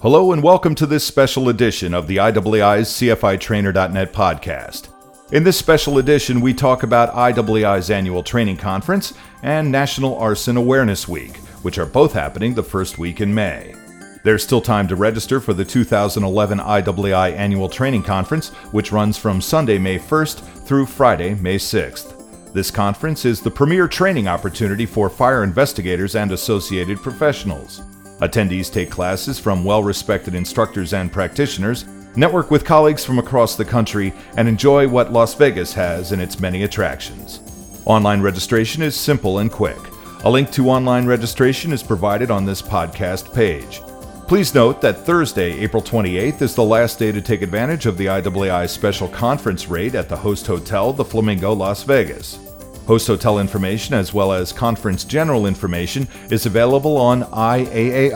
Hello and welcome to this special edition of the IAAI's CFITrainer.net podcast. In this special edition, we talk about IAAI's annual training conference and National Arson Awareness Week, which are both happening the first week in May. There's still time to register for the 2011 IAAI Annual Training Conference, which runs from Sunday, May 1st through Friday, May 6th. This conference is the premier training opportunity for fire investigators and associated professionals. Attendees take classes from well respected instructors and practitioners, network with colleagues from across the country, and enjoy what Las Vegas has in its many attractions. Online registration is simple and quick. A link to online registration is provided on this podcast page. Please note that Thursday, April 28th, is the last day to take advantage of the IAAI special conference rate at the host hotel, the Flamingo, Las Vegas. Host hotel information as well as conference general information is available on IAAIATC.com.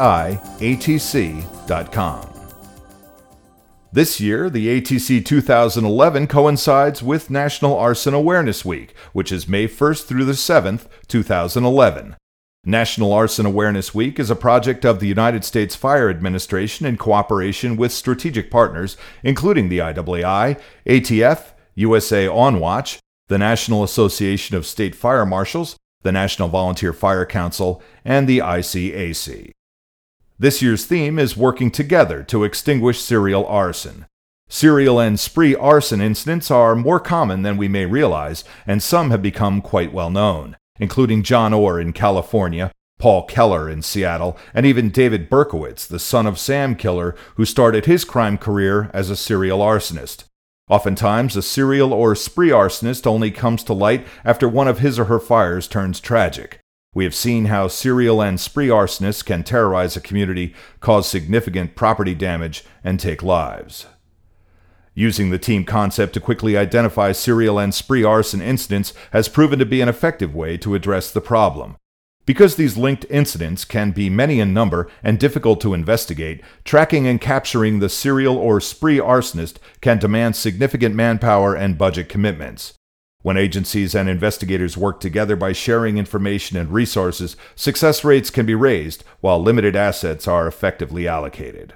This year, the ATC 2011 coincides with National Arson Awareness Week, which is May 1st through the 7th, 2011. National Arson Awareness Week is a project of the United States Fire Administration in cooperation with strategic partners, including the IAAI, ATF, USA On Watch, the National Association of State Fire Marshals, the National Volunteer Fire Council, and the ICAC. This year's theme is working together to extinguish serial arson. Serial and spree arson incidents are more common than we may realize, and some have become quite well known including John Orr in California, Paul Keller in Seattle, and even David Berkowitz, the son of Sam Killer, who started his crime career as a serial arsonist. Oftentimes, a serial or spree arsonist only comes to light after one of his or her fires turns tragic. We have seen how serial and spree arsonists can terrorize a community, cause significant property damage, and take lives. Using the team concept to quickly identify serial and spree arson incidents has proven to be an effective way to address the problem. Because these linked incidents can be many in number and difficult to investigate, tracking and capturing the serial or spree arsonist can demand significant manpower and budget commitments. When agencies and investigators work together by sharing information and resources, success rates can be raised while limited assets are effectively allocated.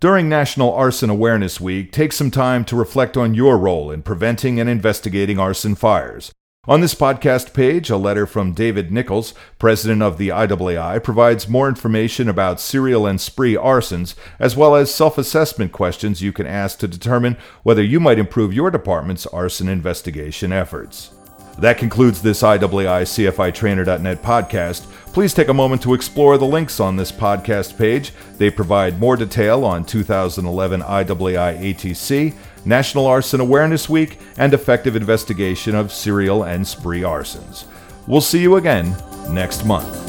During National Arson Awareness Week, take some time to reflect on your role in preventing and investigating arson fires. On this podcast page, a letter from David Nichols, president of the IAAI, provides more information about serial and spree arsons, as well as self assessment questions you can ask to determine whether you might improve your department's arson investigation efforts. That concludes this IAAI CFI Trainer.net podcast. Please take a moment to explore the links on this podcast page. They provide more detail on 2011 IAAI ATC, National Arson Awareness Week, and effective investigation of serial and spree arsons. We'll see you again next month.